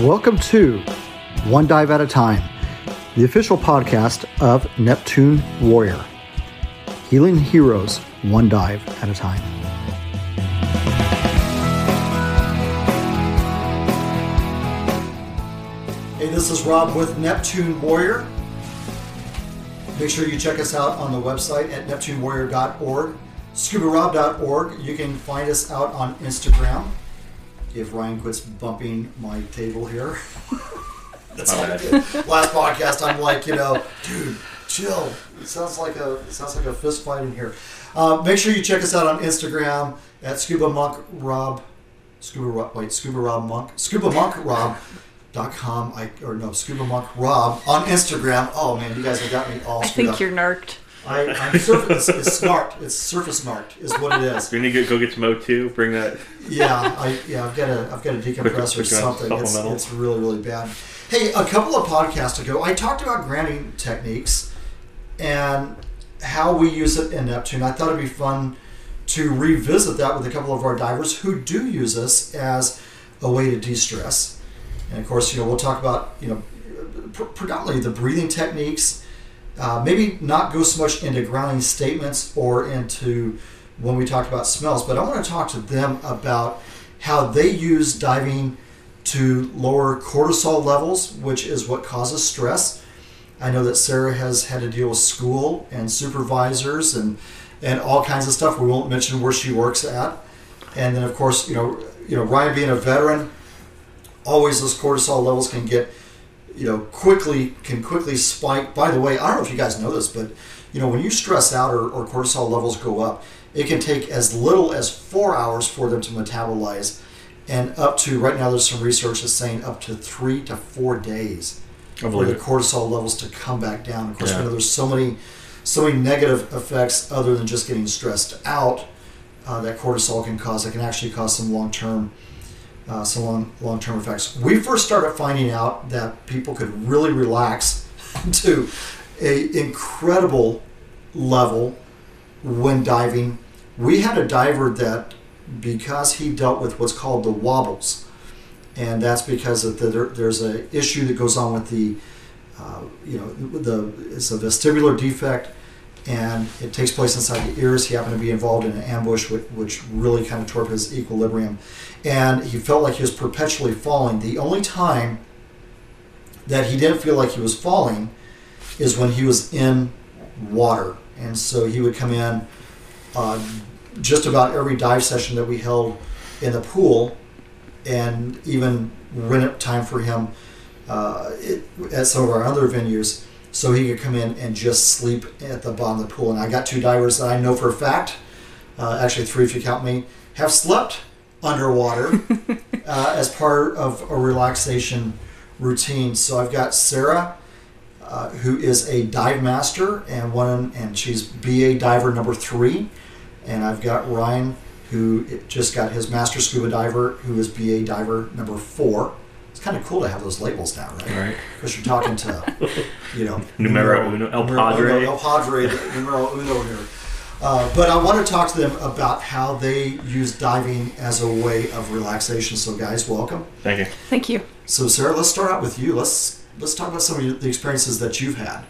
Welcome to One Dive at a Time, the official podcast of Neptune Warrior, healing heroes one dive at a time. Hey, this is Rob with Neptune Warrior. Make sure you check us out on the website at neptunewarrior.org, scubarob.org. You can find us out on Instagram. If Ryan quits bumping my table here. That's all I did. Last podcast, I'm like, you know, dude, chill. It sounds like a it sounds like a fist fight in here. Uh, make sure you check us out on Instagram at Scuba Monk Rob, Scuba Rob, wait, Scuba Rob Monk, Scuba Monk Rob. Dot com, I or no, Scuba Monk Rob on Instagram. Oh man, you guys have got me all I screwed think up. you're narked. I, I'm surface. It's snarked. It's surface snarked is what it is. You need to go get some O2? Bring that. Yeah, I yeah, I've got to I've got to decompress or on uh, something. It's, it's really really bad. Hey, a couple of podcasts ago, I talked about grounding techniques and how we use it in Neptune. I thought it'd be fun to revisit that with a couple of our divers who do use this as a way to de-stress. And of course, you know, we'll talk about you know pr- predominantly the breathing techniques. Uh, maybe not go so much into grounding statements or into when we talked about smells, but I want to talk to them about how they use diving to lower cortisol levels, which is what causes stress. I know that Sarah has had to deal with school and supervisors and and all kinds of stuff. We won't mention where she works at. And then of course, you know, you know, Ryan being a veteran, always those cortisol levels can get you know quickly can quickly spike. By the way i don't know if you guys know this but you know when you stress out or, or cortisol levels go up it can take as little as four hours for them to metabolize and up to right now there's some research that's saying up to three to four days for the cortisol levels to come back down. Of course Yeah. know there's so many so many negative effects other than just getting stressed out uh, that cortisol can cause It can actually cause some long-term uh, some long long term effects. We first started finding out that people could really relax to a incredible level when diving. We had a diver that because he dealt with what's called the wobbles, and that's because of the, there, there's a issue that goes on with the uh, you know the it's a vestibular defect and it takes place inside the ears. He happened to be involved in an ambush, which, which really kind of tore up his equilibrium, and he felt like he was perpetually falling. The only time that he didn't feel like he was falling is when he was in water, and so he would come in uh, just about every dive session that we held in the pool, and even when it time for him uh, it, at some of our other venues so he could come in and just sleep at the bottom of the pool. And I got two divers that I know for a fact, uh, actually three if you count me, have slept underwater uh, as part of a relaxation routine. So I've got Sarah, uh, who is a dive master and one, and she's BA diver number three, and I've got Ryan, who just got his master scuba diver, who is BA diver number four. It's kind of cool to have those labels now, right? Right. Because you're talking to, you know, Numero uno, El Padre. El Padre, the numero uno here. Uh, but I want to talk to them about how they use diving as a way of relaxation. So, guys, welcome. Thank you. Thank you. So, Sarah, let's start out with you. Let's let's talk about some of the experiences that you've had.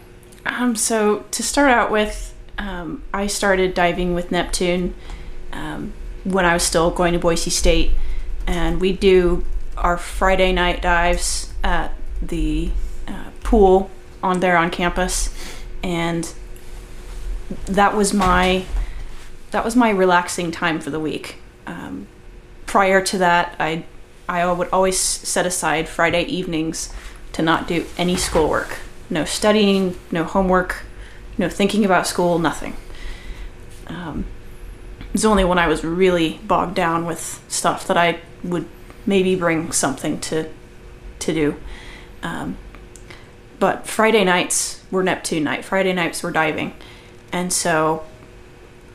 Um, so to start out with, um, I started diving with Neptune um, when I was still going to Boise State, and we do our Friday night dives at the uh, pool on there on campus, and that was my that was my relaxing time for the week. Um, prior to that, I I would always set aside Friday evenings to not do any schoolwork. No studying, no homework, no thinking about school, nothing. Um, it was only when I was really bogged down with stuff that I would maybe bring something to to do. Um, but Friday nights were Neptune night. Friday nights were diving, and so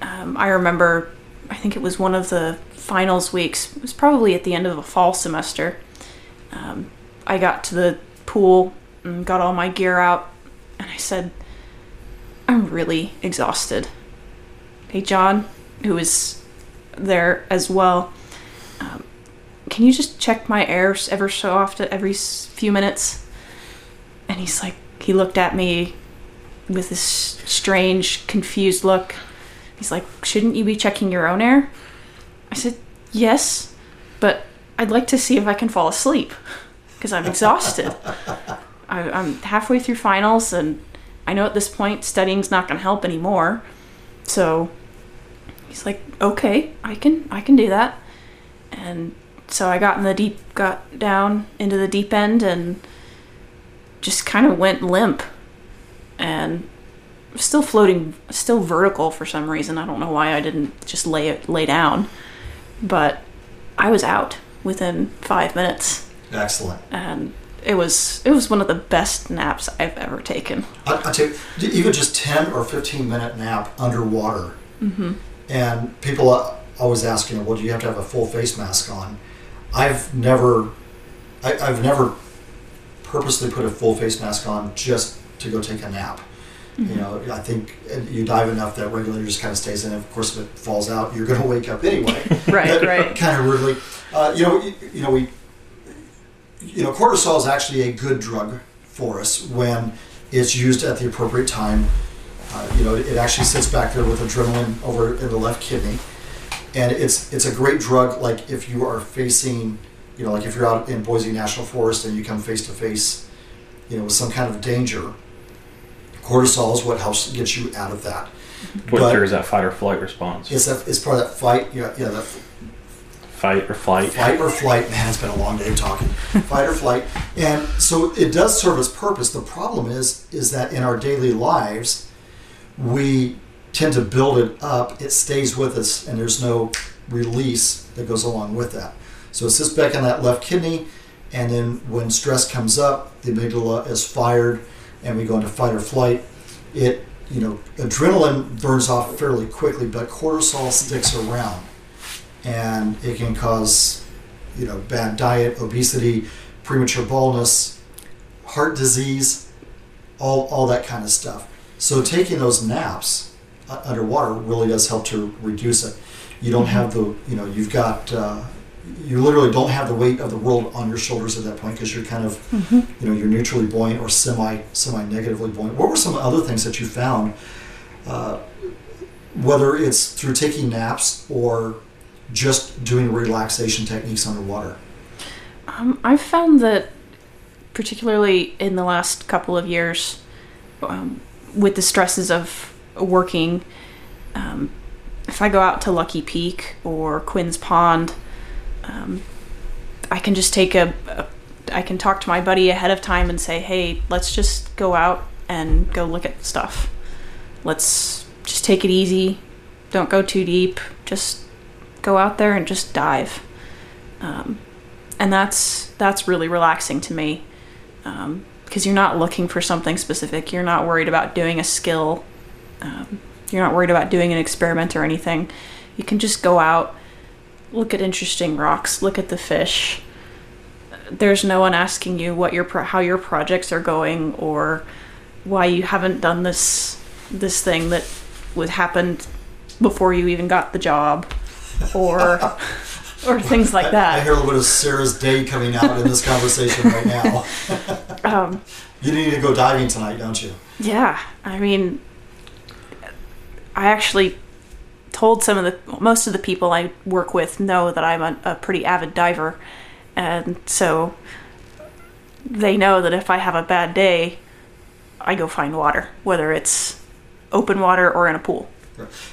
um, I remember. I think it was one of the finals weeks. It was probably at the end of a fall semester. Um, I got to the pool and got all my gear out, and I said, "I'm really exhausted." Hey, John, who was there as well, um, can you just check my air ever so often, every few minutes? And he's like, he looked at me with this strange, confused look. He's like, shouldn't you be checking your own air? I said, yes, but I'd like to see if I can fall asleep because I'm exhausted. I, I'm halfway through finals, and I know at this point studying's not going to help anymore. So he's like, okay, I can, I can do that. And so I got in the deep, got down into the deep end, and just kind of went limp, and still floating, still vertical for some reason. I don't know why I didn't just lay lay down, but I was out within five minutes, Excellent. and it was it was one of the best naps I've ever taken. I, I you, even just 10 or 15 minute nap underwater. Mm-hmm. And people uh, always ask, you know, well, do you have to have a full face mask on? I've never, I, I've never purposely put a full face mask on just to go take a nap. You know, I think you dive enough that regulator just kind of stays in. Of course, if it falls out, you're going to wake up anyway. Right, right. kind of rudely. Uh, you know, you, you know we, you know, cortisol is actually a good drug for us when it's used at the appropriate time. Uh, you know, it actually sits back there with adrenaline over in the left kidney, and it's it's a great drug. Like if you are facing, you know, like if you're out in Boise National Forest and you come face to face, you know, with some kind of danger, cortisol is what helps get you out of that. What But- triggers that fight or flight response? It's that it's part of that fight. Yeah, yeah, that Fight or flight. fight or flight. Man, it's been a long day talking. fight or flight, and so it does serve its purpose. The problem is, is that in our daily lives, we tend to build it up. It stays with us, and there's no release that goes along with that. So it sits back in that left kidney, and then when stress comes up, the amygdala is fired, and we go into fight or flight. It, you know, adrenaline burns off fairly quickly, but cortisol sticks around and it can cause you know bad diet obesity premature baldness heart disease all, all that kind of stuff so taking those naps underwater really does help to reduce it. You don't have the you know you've got uh, you literally don't have the weight of the world on your shoulders at that point because you're kind of you know you're neutrally buoyant or semi semi negatively buoyant. What were some other things that you found uh, whether it's through taking naps or just doing relaxation techniques underwater. Um, I've found that, particularly in the last couple of years, um, with the stresses of working, um, if I go out to Lucky Peak or Quinn's Pond, um, I can just take a, a. I can talk to my buddy ahead of time and say, "Hey, let's just go out and go look at stuff. Let's just take it easy. Don't go too deep. Just go out there and just dive." Um, and that's that's really relaxing to me because you're not looking for something specific. You're not worried about doing a skill. Um, you're not worried about doing an experiment or anything. You can just go out, look at interesting rocks, look at the fish. There's no one asking you what your pro- how your projects are going or why you haven't done this this thing that would happened before you even got the job or or things like I, I hear a little bit of Sarah's day coming out in this conversation right now. Um, You need to go diving tonight, don't you? Yeah, I mean, I actually told some of the most of the people I work with know that I'm a, a pretty avid diver, and so they know that if I have a bad day, I go find water, whether it's open water or in a pool.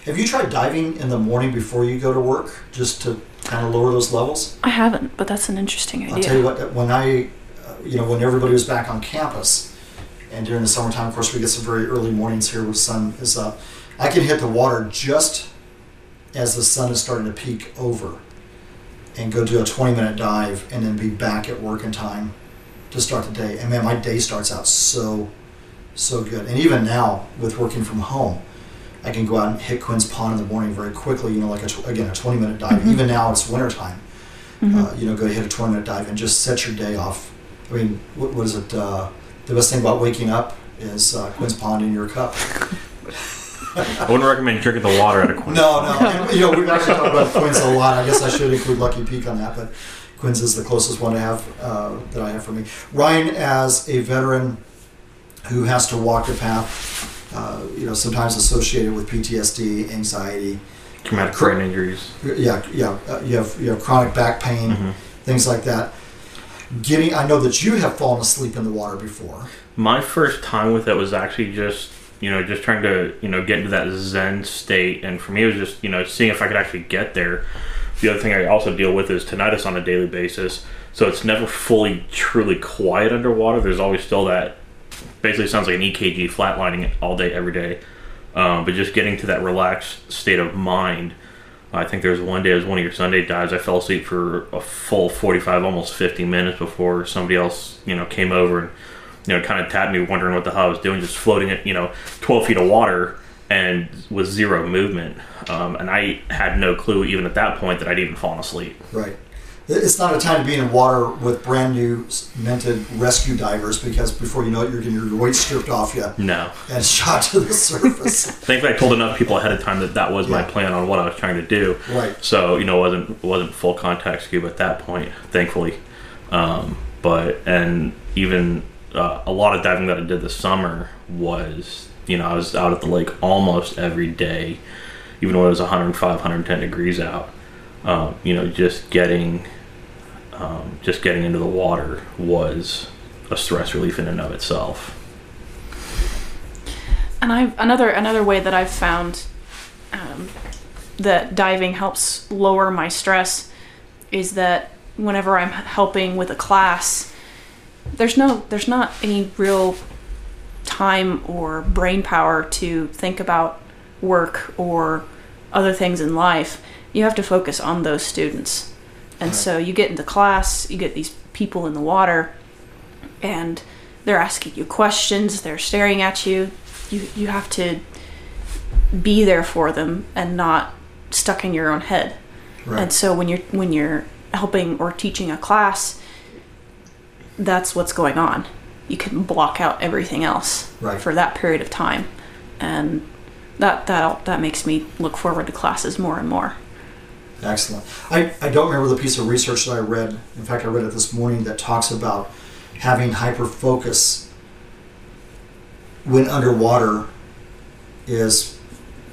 Have you tried diving in the morning before you go to work, just to kind of lower those levels? I haven't, but that's an interesting idea. I'll tell you what. When I, uh, you know, when everybody was back on campus, and during the summertime, of course, we get some very early mornings here where the sun is up. I can hit the water just as the sun is starting to peek over, and go do a 20-minute dive, and then be back at work in time to start the day. And man, my day starts out so, so good. And even now, with working from home, I can go out and hit Quinn's Pond in the morning very quickly. You know, like a tw- again a 20-minute dive. Mhm. Even now, it's wintertime Mhm. uh, you know, go hit a 20 minute dive and just set your day off. I mean, what, what is it? Uh, the best thing about waking up is uh, Quinn's Pond in your cup. I wouldn't recommend drinking the water out of Quinn. No, no. And, you know, we've actually talked about Quinn's a lot. I guess I should include Lucky Peak on that. But, Quinn's is the closest one to have uh, that I have for me. Ryan, as a veteran who has to walk the path, uh, you know, sometimes associated with PTSD, anxiety. Traumatic Cor- brain injuries. Yeah, yeah. Uh, you have you have chronic back pain, Mhm. things like that. Getting, I know that you have fallen asleep in the water before. My first time with it was actually just, you know, just trying to, you know, get into that Zen state. And for me, it was just, you know, seeing if I could actually get there. The other thing I also deal with is tinnitus on a daily basis. So it's never fully, truly quiet underwater. There's always still that, basically sounds like an EKG flatlining all day, every day. Um, but just getting to that relaxed state of mind. I think there was one day, it was one of your Sunday dives. I fell asleep for a full 45, almost 50 minutes before somebody else, you know, came over and, you know, kind of tapped me, wondering what the hell I was doing, just floating at, you know, 12 feet of water and with zero movement. Um, and I had no clue, even at that point, that I'd even fallen asleep. Right. It's not a time to be in water with brand new minted rescue divers because before you know it, you're getting your weight stripped off you No. and shot to the surface. Thankfully, I told enough people ahead of time that that was my plan on what I was trying to do. right. So you know, it wasn't wasn't full contact scuba at that point, thankfully. Um, but and even uh, a lot of diving that I did this summer was, you know, I was out at the lake almost every day, even when it was 105, 110 degrees out. Um, you know, just getting, um, just getting into the water was a stress relief in and of itself. And I another another way that I've found um, that diving helps lower my stress is that whenever I'm helping with a class, there's no there's not any real time or brain power to think about work or other things in life. You have to focus on those students. And Right. so you get into class, you get these people in the water and they're asking you questions, they're staring at you. You you have to be there for them and not stuck in your own head. Right. And so when you're when you're helping or teaching a class, that's what's going on. You can block out everything else Right. for that period of time, and that that that makes me look forward to classes more and more. Excellent. I, I don't remember the piece of research that I read. In fact, I read it this morning that talks about having hyper focus when underwater is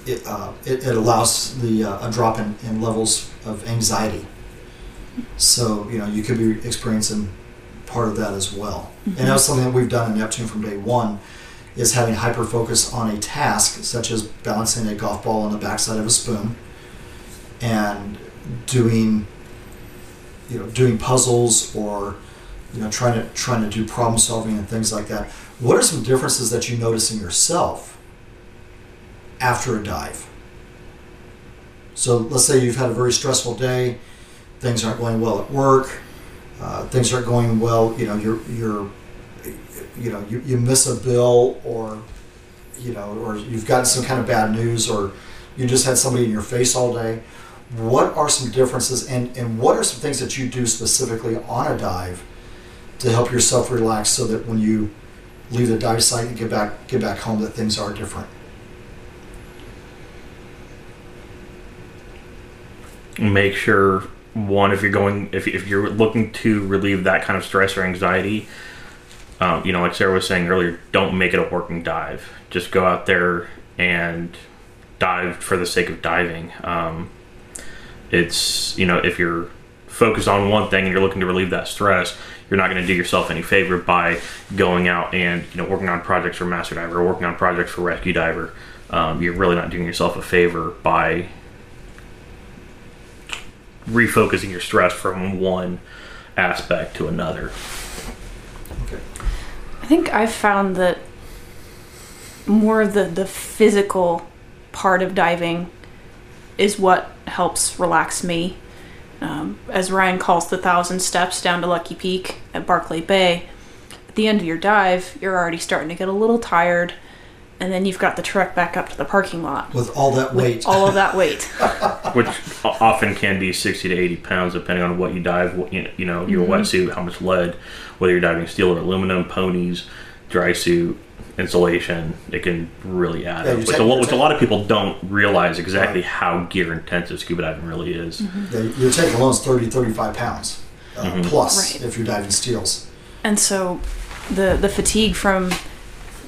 it, uh, it, it allows the uh, a drop in, in levels of anxiety. So you know you could be experiencing part of that as well. And mm-hmm. that's something that we've done in Neptune from day one. Is having hyper focus on a task such as balancing a golf ball on the backside of a spoon and doing you know doing puzzles or you know trying to trying to do problem solving and things like that what are some differences that you notice in yourself after a dive so let's say you've had a very stressful day things aren't going well at work uh, things aren't going well you know you're you're you know you, you miss a bill or you know or you've gotten some kind of bad news or you just had somebody in your face all day. What are some differences and, and what are some things that you do specifically on a dive to help yourself relax so that when you leave the dive site and get back get back home that things are different? Make sure one if you're going if, if you're looking to relieve that kind of stress or anxiety um, you know like sarah was saying earlier don't make it a working dive. Just go out there and dive for the sake of diving. Um, it's you know if you're focused on one thing and you're looking to relieve that stress you're not going to do yourself any favor by going out and you know working on projects for master diver or working on projects for rescue diver. Um, you're really not doing yourself a favor by refocusing your stress from one aspect to another. okay I think I've found that more of the, the physical part of diving is what helps relax me. Um, as Ryan calls the thousand steps down to Lucky Peak at Barclay Bay, at the end of your dive, you're already starting to get a little tired, and then you've got the truck back up to the parking lot with all that weight all of that weight. which often can be 60 to 80 pounds depending on what you dive what, you know, you know your wetsuit how much lead whether you're diving steel or aluminum ponies dry suit insulation it can really add Yeah, up you're which, a, which a lot of people don't realize exactly Right. how gear intensive scuba diving really is Yeah, your tank alone is 30 35 pounds uh, Mhm. plus Right. if you're diving steels. And so the the fatigue from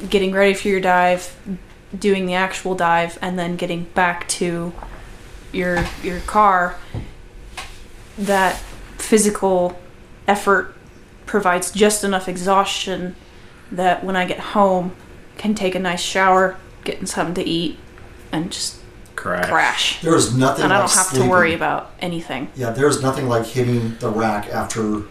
getting ready for your dive, doing the actual dive, and then getting back to your your car, that physical effort provides just enough exhaustion that when I get home, can take a nice shower, getting something to eat, and just Crash. crash. There is nothing And I don't have to worry about anything. Yeah, there's nothing like hitting the rack after,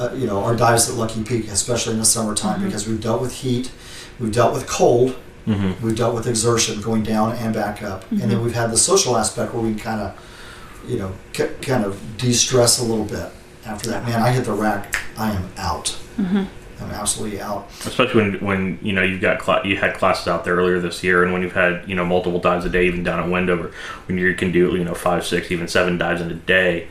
uh, you know, our dives at Lucky Peak, especially in the summertime, Mhm. because we've dealt with heat, we've dealt with cold, hmm we've dealt with exertion going down and back up, and then Mhm. we've had the social aspect where we can kind of, you know, k- kind of de-stress a little bit. After that, man, I hit the rack, I am out. hmm I'm absolutely out. Especially when, when you know you've got cla- you had classes out there earlier this year, and when you've had you know multiple dives a day, even down at Wendover, when you can do you know five, six, even seven dives in a day,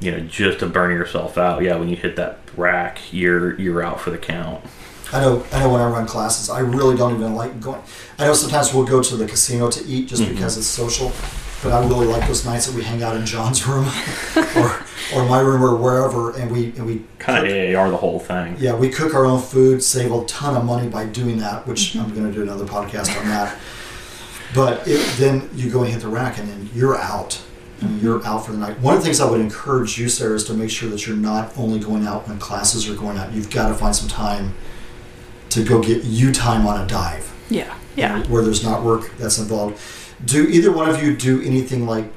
you know just to burn yourself out. Yeah, when you hit that rack, you're you're out for the count. I know. I know when I run classes, I really don't even like going. I know sometimes we'll go to the casino to eat just Mhm. because it's social, but I really like those nights that we hang out in John's room, or or my room or wherever, and we and we Kind of cook- AAR the whole thing. yeah we cook our own food, save a ton of money by doing that, which I'm going to do another podcast on that. But it, then you go and hit the rack, and then you're out. And you're out for the night. One of the things I would encourage you, Sarah, is to make sure that you're not only going out when classes are going out. You've got to find some time to go get you time on a dive Yeah. Yeah. where there's not work that's involved. Do either one of you do anything like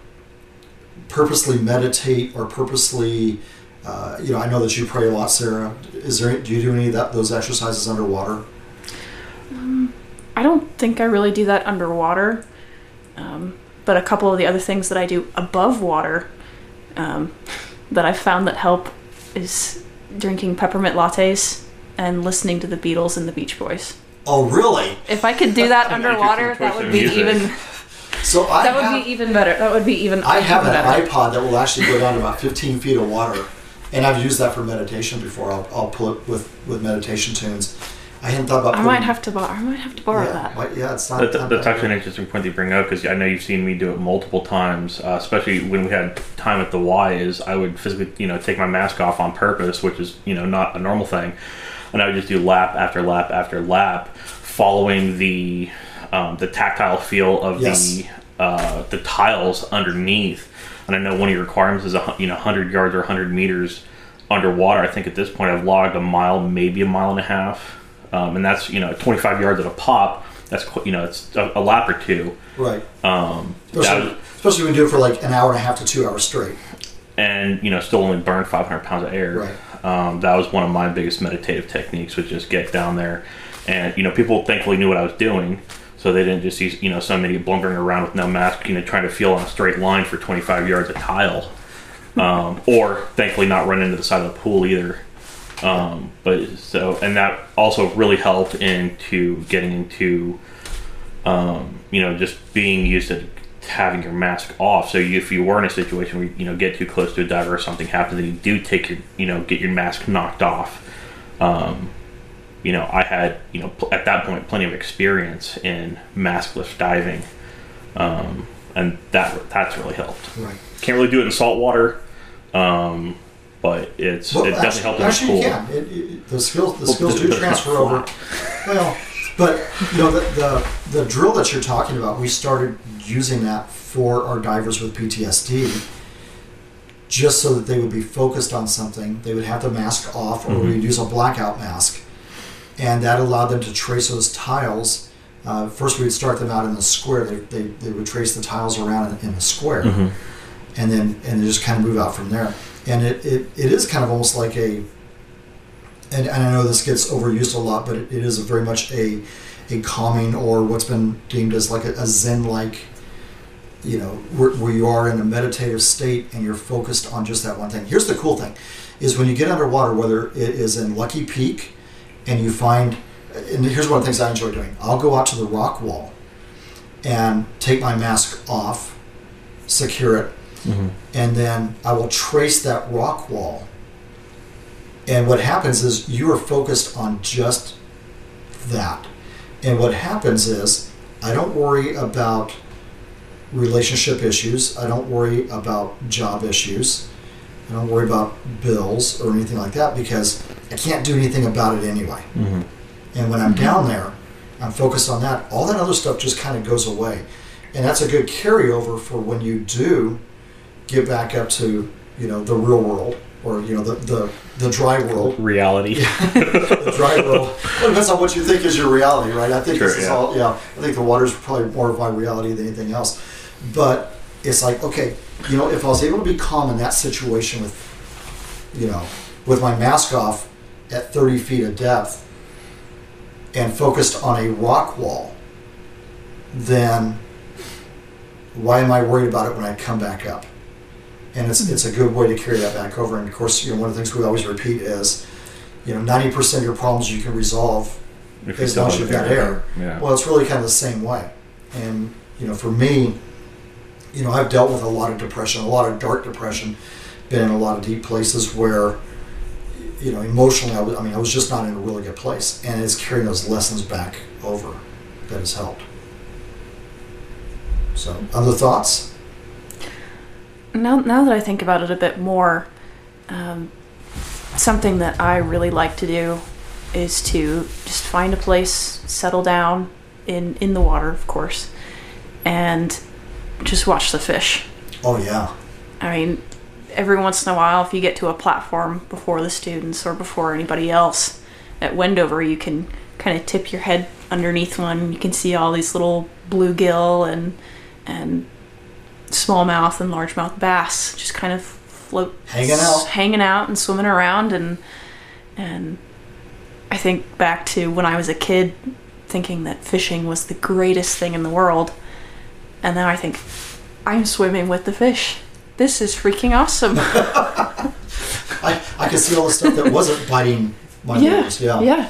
purposely meditate or purposely? Uh, you know, I know that you pray a lot, Sarah. Is there? Do you do any of that those exercises underwater? I don't think I really do that underwater. Um, but a couple of the other things that I do above water um, that I've found that help is drinking peppermint lattes and listening to the Beatles and the Beach Boys. Oh, really? If I could do that underwater, that would be music. even So I that would have, be even better. That would be even I have an better. iPod that will actually go down to about 15 feet of water, and I've used that for meditation before. I'll, I'll pull it with with meditation tunes. I hadn't thought about. I might have to borrow. I might have to borrow yeah, that. but yeah, it's not. That, not that's bad. actually an interesting point that you bring up because I know you've seen me do it multiple times, uh, especially when we had time at the Y. Is I would physically, you know, take my mask off on purpose, which is you know not a normal thing, and I would just do lap after lap after lap, following the um, the tactile feel of Yes. the uh, the tiles underneath. And I know one of your requirements is a you know 100 yards or 100 meters underwater. I think at this point I've logged a mile, maybe a mile and a half, um, and that's you know 25 yards at a pop. That's you know it's a, a lap or two. right. Um, Especially, was- especially when you do it for like an hour and a half to two hours straight. and you know still only burn 500 pounds of air. Right. Um, that was one of my biggest meditative techniques, was just get down there, and you know people thankfully knew what I was doing, so they didn't just see you know some idiot blundering around with no mask, you know trying to feel on a straight line for 25 yards of tile, um, or thankfully not run into the side of the pool either. Um, but so and that also really helped into getting into um, you know just being used to having your mask off. So you, if you were in a situation where you, know get too close to a diver or something happens, and you do take your you know get your mask knocked off. Um, you know, I had you know pl- at that point plenty of experience in maskless diving, um, and that that's really helped. Right. Can't really do it in salt water, um, but it's Well, it definitely helped in the actually, you can. It, it, the skills, the Well, skills do transfer over. Well, but you know the, the the drill that you're talking about, we started using that for our divers with PTSD, just so that they would be focused on something. They would have the mask off, or Mhm. we'd use a blackout mask, and that allowed them to trace those tiles. Uh, first, we'd start them out in the square. They, they, they would trace the tiles around in, in a square Mhm. and then and they just kind of move out from there. And it, it, it is kind of almost like a, and, and I know this gets overused a lot, but it, it is very much a, a calming or what's been deemed as like a, a Zen-like, you know, where, where you are in a meditative state and you're focused on just that one thing. Here's the cool thing, is when you get underwater, whether it is in Lucky Peak, and you find, and here's one of the things I enjoy doing. I'll go out to the rock wall, and take my mask off, secure it, Mhm. and then I will trace that rock wall. And what happens is you are focused on just that. And what happens is I don't worry about relationship issues. I don't worry about job issues. I don't worry about bills or anything like that because I can't do anything about it anyway. Mm-hmm. And when I'm down there, I'm focused on that. All that other stuff just kind of goes away. And that's a good carryover for when you do get back up to, you know, the real world or, you know, the, the, the dry world. Reality. the dry world. Well, it depends on what you think is your reality, right? I think Sure, this is yeah. all, yeah, I think the water's probably more of my reality than anything else. But it's like, okay, you know, if I was able to be calm in that situation with, you know, with my mask off at 30 feet of depth and focused on a rock wall, then why am I worried about it when I come back up? And it's, it's a good way to carry that back over. And of course, you know, one of the things we always repeat is, you know, 90% of your problems you can resolve If as long as you've got air. Yeah. Well, it's really kind of the same way. And, you know, for me, you know, I've dealt with a lot of depression, a lot of dark depression, been in a lot of deep places where, you know, emotionally, I was, I mean, I was just not in a really good place. And it's carrying those lessons back over that has helped. So, other thoughts? Now, now that I think about it a bit more, um, something that I really like to do is to just find a place, settle down in in the water, of course, and just watch the fish. Oh, yeah. I mean, every once in a while, if you get to a platform before the students or before anybody else at Wendover, you can kind of tip your head underneath one. You can see all these little bluegill and and smallmouth and largemouth bass just kind of float, Hanging out. hanging out and swimming around. And and I think back to when I was a kid, thinking that fishing was the greatest thing in the world, and now I think I'm swimming with the fish. This is freaking awesome. I, I could see all the stuff that wasn't biting my yeah, nose. Yeah. yeah,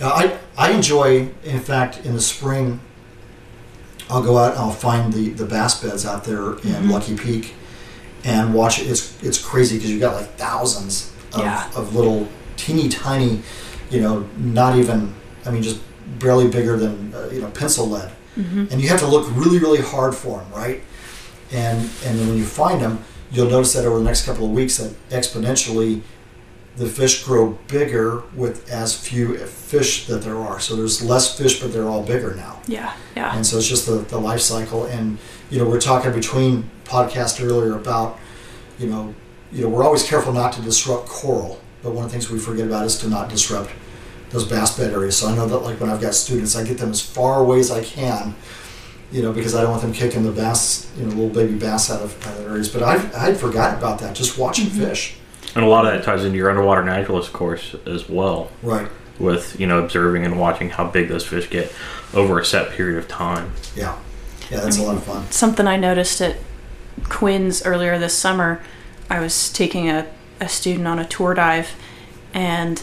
Uh, I, I enjoy, in fact, in the spring, I'll go out and I'll find the, the bass beds out there in Mhm. Lucky Peak and watch it. It's, it's crazy because you've got like thousands of, Yeah. of little teeny tiny, you know, not even, I mean, just barely bigger than, uh, you know, pencil lead. hmm And you have to look really, really hard for them, right? And, and then when you find them, you'll notice that over the next couple of weeks that exponentially the fish grow bigger with as few fish that there are. So there's less fish, but they're all bigger now. yeah, yeah. And so it's just the, the life cycle. And, you know, we're talking between podcasts earlier about, you know, you know, we're always careful not to disrupt coral. But one of the things we forget about is to not disrupt those bass bed areas. So I know that like when I've got students, I get them as far away as I can, you know, because I don't want them kicking the bass, you know, little baby bass out of, out of areas. But I've, I'd forgotten about that, just watching mm-hmm. fish. And a lot of that ties into your underwater naturalist course as well, Right. with you know observing and watching how big those fish get over a set period of time. Yeah. Yeah, that's a lot of fun. Something I noticed at Quinn's earlier this summer, I was taking a, a student on a tour dive, and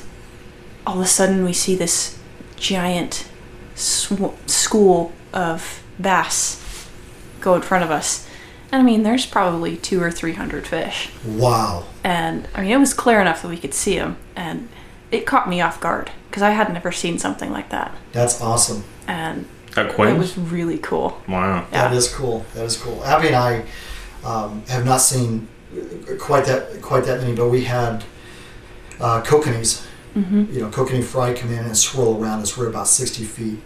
all of a sudden we see this giant sw- school of bass go in front of us. And I mean, there's probably two or three hundred fish. Wow. And I mean, it was clear enough that we could see them, and it caught me off guard because I had never seen something like that. That's awesome. And At it was really cool. wow. That Yeah. is cool. That is cool. Abby and I um, have not seen quite that quite that many, but we had uh, kokanees. hmm You know, kokanee fry come in and swirl around us. We're about sixty feet,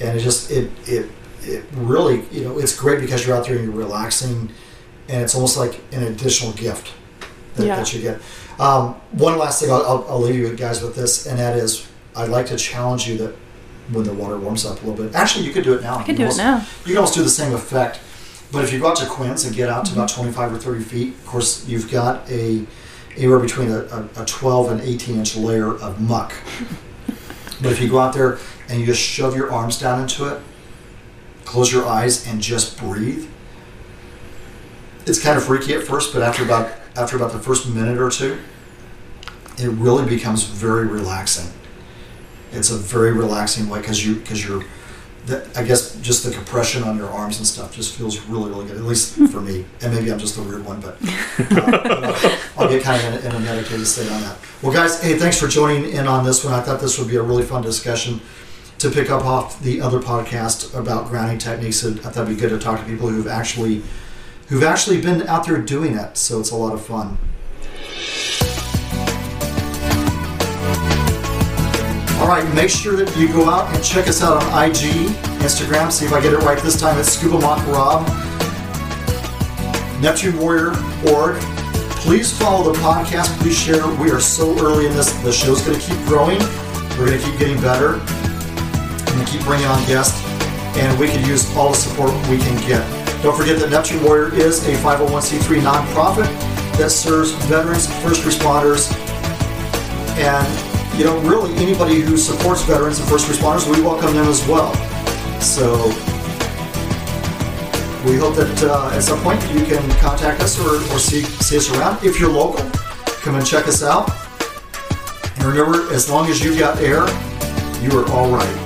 and it just it it it really you know it's great because you're out there and you're relaxing, and it's almost like an additional gift that, Yeah. that you get. Um, one last thing, I'll, I'll, I'll leave you guys with this, and that is I'd like to challenge you that when the water warms up a little bit. Actually, you could do it now. I can do it now. you can almost do the same effect. But if you go out to Quinn's and get out to about Mm-hmm. 25 or 30 feet, of course, you've got a anywhere between a, a, a 12 and 18 inch layer of muck. but if you go out there and you just shove your arms down into it, close your eyes, and just breathe, it's kind of freaky at first, but after about after about the first minute or two, it really becomes very relaxing. It's a very relaxing way because you because you're that I guess just the compression on your arms and stuff just feels really, really good. At least for me, and maybe I'm just a weird one, but uh, I'll get kind of in, in a meditative state on that. Well, guys, hey, thanks for joining in on this one. I thought this would be a really fun discussion to pick up off the other podcast about grounding techniques. I thought it'd be good to talk to people who've actually who've actually been out there doing it. So it's a lot of fun. All right, make sure that you go out and check us out on IG, Instagram. See if I get it right this time. It's Scuba Monk Rob, Neptune Warrior org. Please follow the podcast. Please share. We are so early in this. The show's going to keep growing. We're going to keep getting better. To keep bringing on guests, and we could use all the support we can get. Don't forget that Neptune Warrior is a 501c3 nonprofit that serves veterans, first responders, and you know, really anybody who supports veterans and first responders, we welcome them as well. So we hope that uh, at some point you can contact us or, or see, see us around. If you're local, come and check us out. And remember, as long as you've got air, you are all right.